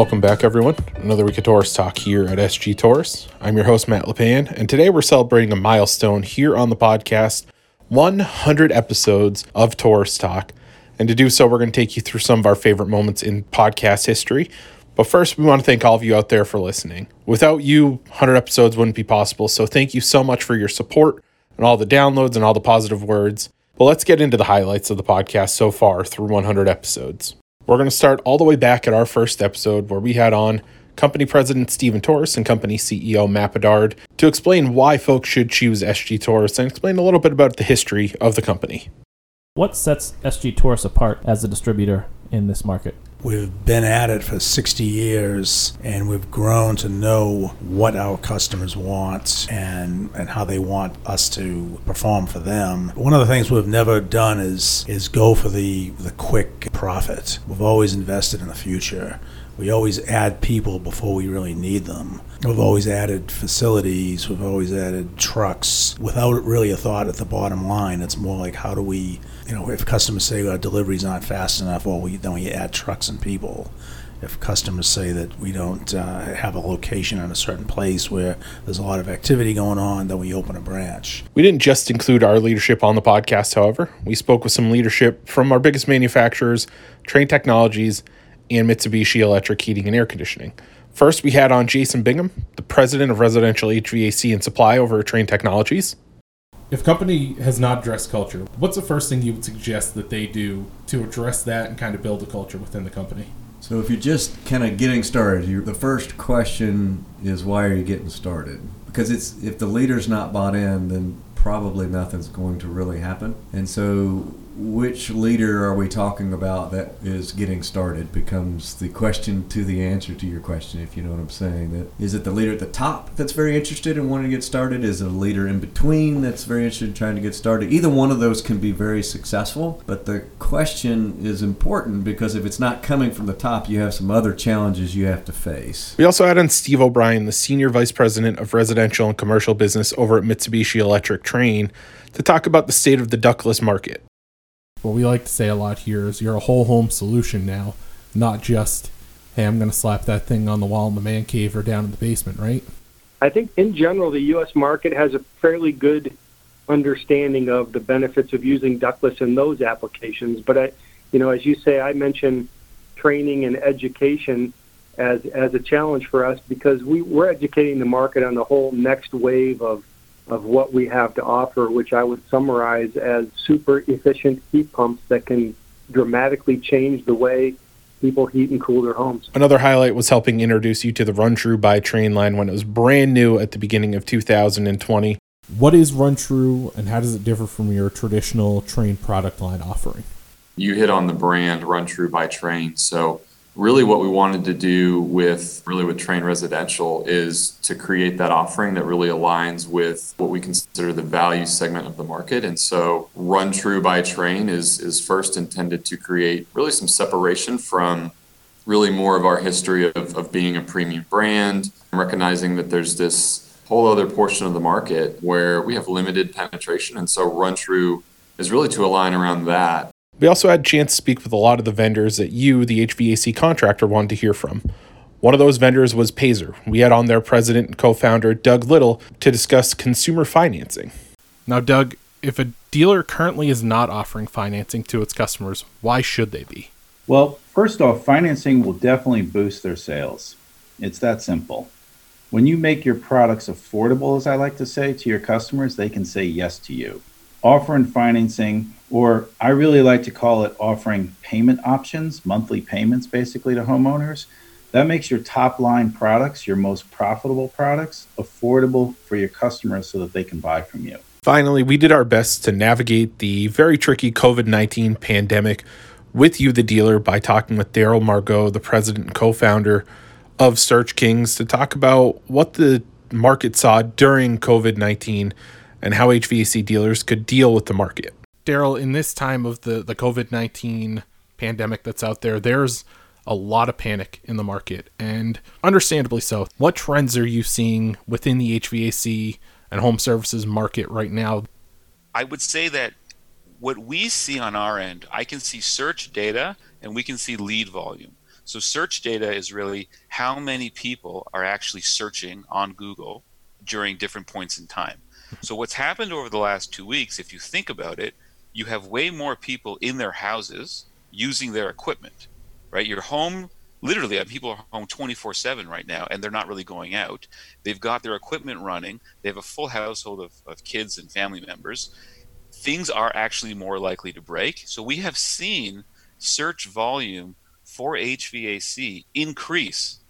Welcome back, everyone. Another week of Torrice Talk here at SG Torrice. I'm your host, Matt LePan, and today we're celebrating a milestone here on the podcast 100 episodes of Torrice Talk. And to do so, we're going to take you through some of our favorite moments in podcast history. But first, we want to thank all of you out there for listening. Without you, 100 episodes wouldn't be possible. So thank you so much for your support and all the downloads and all the positive words. But let's get into the highlights of the podcast so far through 100 episodes. We're going to start all the way back at our first episode where we had on company president Stephen Torrice and company CEO Matt Bedard to explain why folks should choose SG Torrice and explain a little bit about the history of the company. What sets SG Torrice apart as a distributor in this market? We've been at it for 60 years and we've grown to know what our customers want and, and how they want us to perform for them. One of the things we've never done is, is go for the, the quick profit. We've always invested in the future. We always add people before we really need them. We've always added facilities, we've always added trucks without really a thought at the bottom line. It's more like how do we, you know, if customers say our delivery's not fast enough, well, we, then we add trucks and people. If customers say that we don't uh, have a location in a certain place where there's a lot of activity going on, then we open a branch. We didn't just include our leadership on the podcast, however. We spoke with some leadership from our biggest manufacturers, Trane Technologies, and Mitsubishi Electric Heating and Air Conditioning. First, we had on Jason Bingham, the president of residential HVAC and supply over at Trane Technologies. If company has not addressed culture, what's the first thing you would suggest that they do to address that and kind of build a culture within the company? So if you're just kind of getting started, you, the first question is why are you getting started? Because it's if the leader's not bought in, then probably nothing's going to really happen. And so which leader are we talking about that is getting started becomes the question to the answer to your question if you know what i'm saying. That is it the leader at the top that's very interested in wanting to get started? Is it a leader in between that's very interested in trying to get started? Either one of those can be very successful but the question is important because if it's not coming from the top you have some other challenges you have to face. We also had on steve o'brien the senior vice president of residential and commercial business over at mitsubishi electric Trane to talk about the state of the ductless market what we like to say a lot here is you're a whole home solution now, not just, hey, I'm going to slap that thing on the wall in the man cave or down in the basement, right? I think in general, the U.S. market has a fairly good understanding of the benefits of using ductless in those applications. But I, you know, as you say, I mentioned training and education as as a challenge for us because we, we're educating the market on the whole next wave of of what we have to offer, which I would summarize as super efficient heat pumps that can dramatically change the way people heat and cool their homes. Another highlight was helping introduce you to the RunTru by Trane line when it was brand new at the beginning of 2020. What is RunTru and how does it differ from your traditional Trane product line offering? You hit on the brand RunTru by Trane. So really what we wanted to do with really with Trane Residential is to create that offering that really aligns with what we consider the value segment of the market. And so RunTru by Trane is is first intended to create really some separation from really more of our history of, of being a premium brand recognizing that there's this whole other portion of the market where we have limited penetration. And so RunTru is really to align around that we also had a chance to speak with a lot of the vendors that you, the HVAC contractor, wanted to hear from. One of those vendors was Payzer. We had on their president and co founder, Doug Little, to discuss consumer financing. Now, Doug, if a dealer currently is not offering financing to its customers, why should they be? Well, first off, financing will definitely boost their sales. It's that simple. When you make your products affordable, as I like to say, to your customers, they can say yes to you offering financing, or I really like to call it offering payment options, monthly payments basically to homeowners. That makes your top line products, your most profitable products, affordable for your customers so that they can buy from you. Finally, we did our best to navigate the very tricky COVID 19 pandemic with you, the dealer, by talking with Daryl Margot, the president and co founder of Search Kings, to talk about what the market saw during COVID 19 and how HVAC dealers could deal with the market. Daryl, in this time of the, the COVID 19 pandemic that's out there, there's a lot of panic in the market, and understandably so. What trends are you seeing within the HVAC and home services market right now? I would say that what we see on our end, I can see search data and we can see lead volume. So search data is really how many people are actually searching on Google during different points in time. So what's happened over the last 2 weeks if you think about it, you have way more people in their houses using their equipment. Right? Your home literally uh, people are home 24 7 right now and they're not really going out they've got their equipment running they have a full household of, of kids and family members things are actually more likely to break so we have seen search volume for hvac increase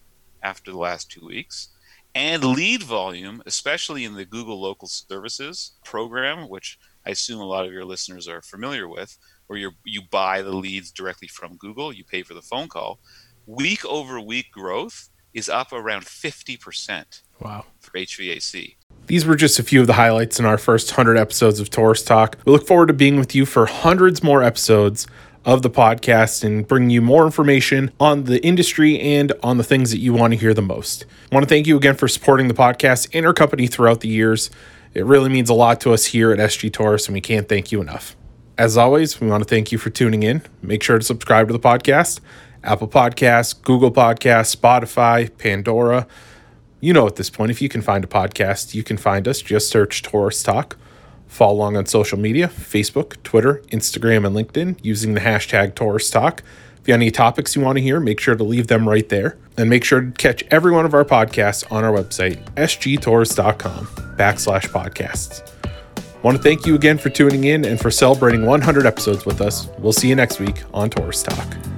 after the last two weeks and lead volume especially in the google local services program which i assume a lot of your listeners are familiar with where you you buy the leads directly from google you pay for the phone call week over week growth is up around 50%. Wow. For HVAC. These were just a few of the highlights in our first 100 episodes of Torrice Talk. We look forward to being with you for hundreds more episodes of the podcast and bringing you more information on the industry and on the things that you want to hear the most. I want to thank you again for supporting the podcast and our company throughout the years. It really means a lot to us here at SG Torrice, and we can't thank you enough. As always, we want to thank you for tuning in. Make sure to subscribe to the podcast Apple Podcasts, Google Podcasts, Spotify, Pandora. You know, at this point, if you can find a podcast, you can find us. Just search Torrice Talk. Follow along on social media Facebook, Twitter, Instagram, and LinkedIn using the hashtag Torrice Talk. If you have any topics you want to hear, make sure to leave them right there. And make sure to catch every one of our podcasts on our website, sgtorrice.com backslash podcasts. Want to thank you again for tuning in and for celebrating 100 episodes with us. We'll see you next week on Torrice Talk.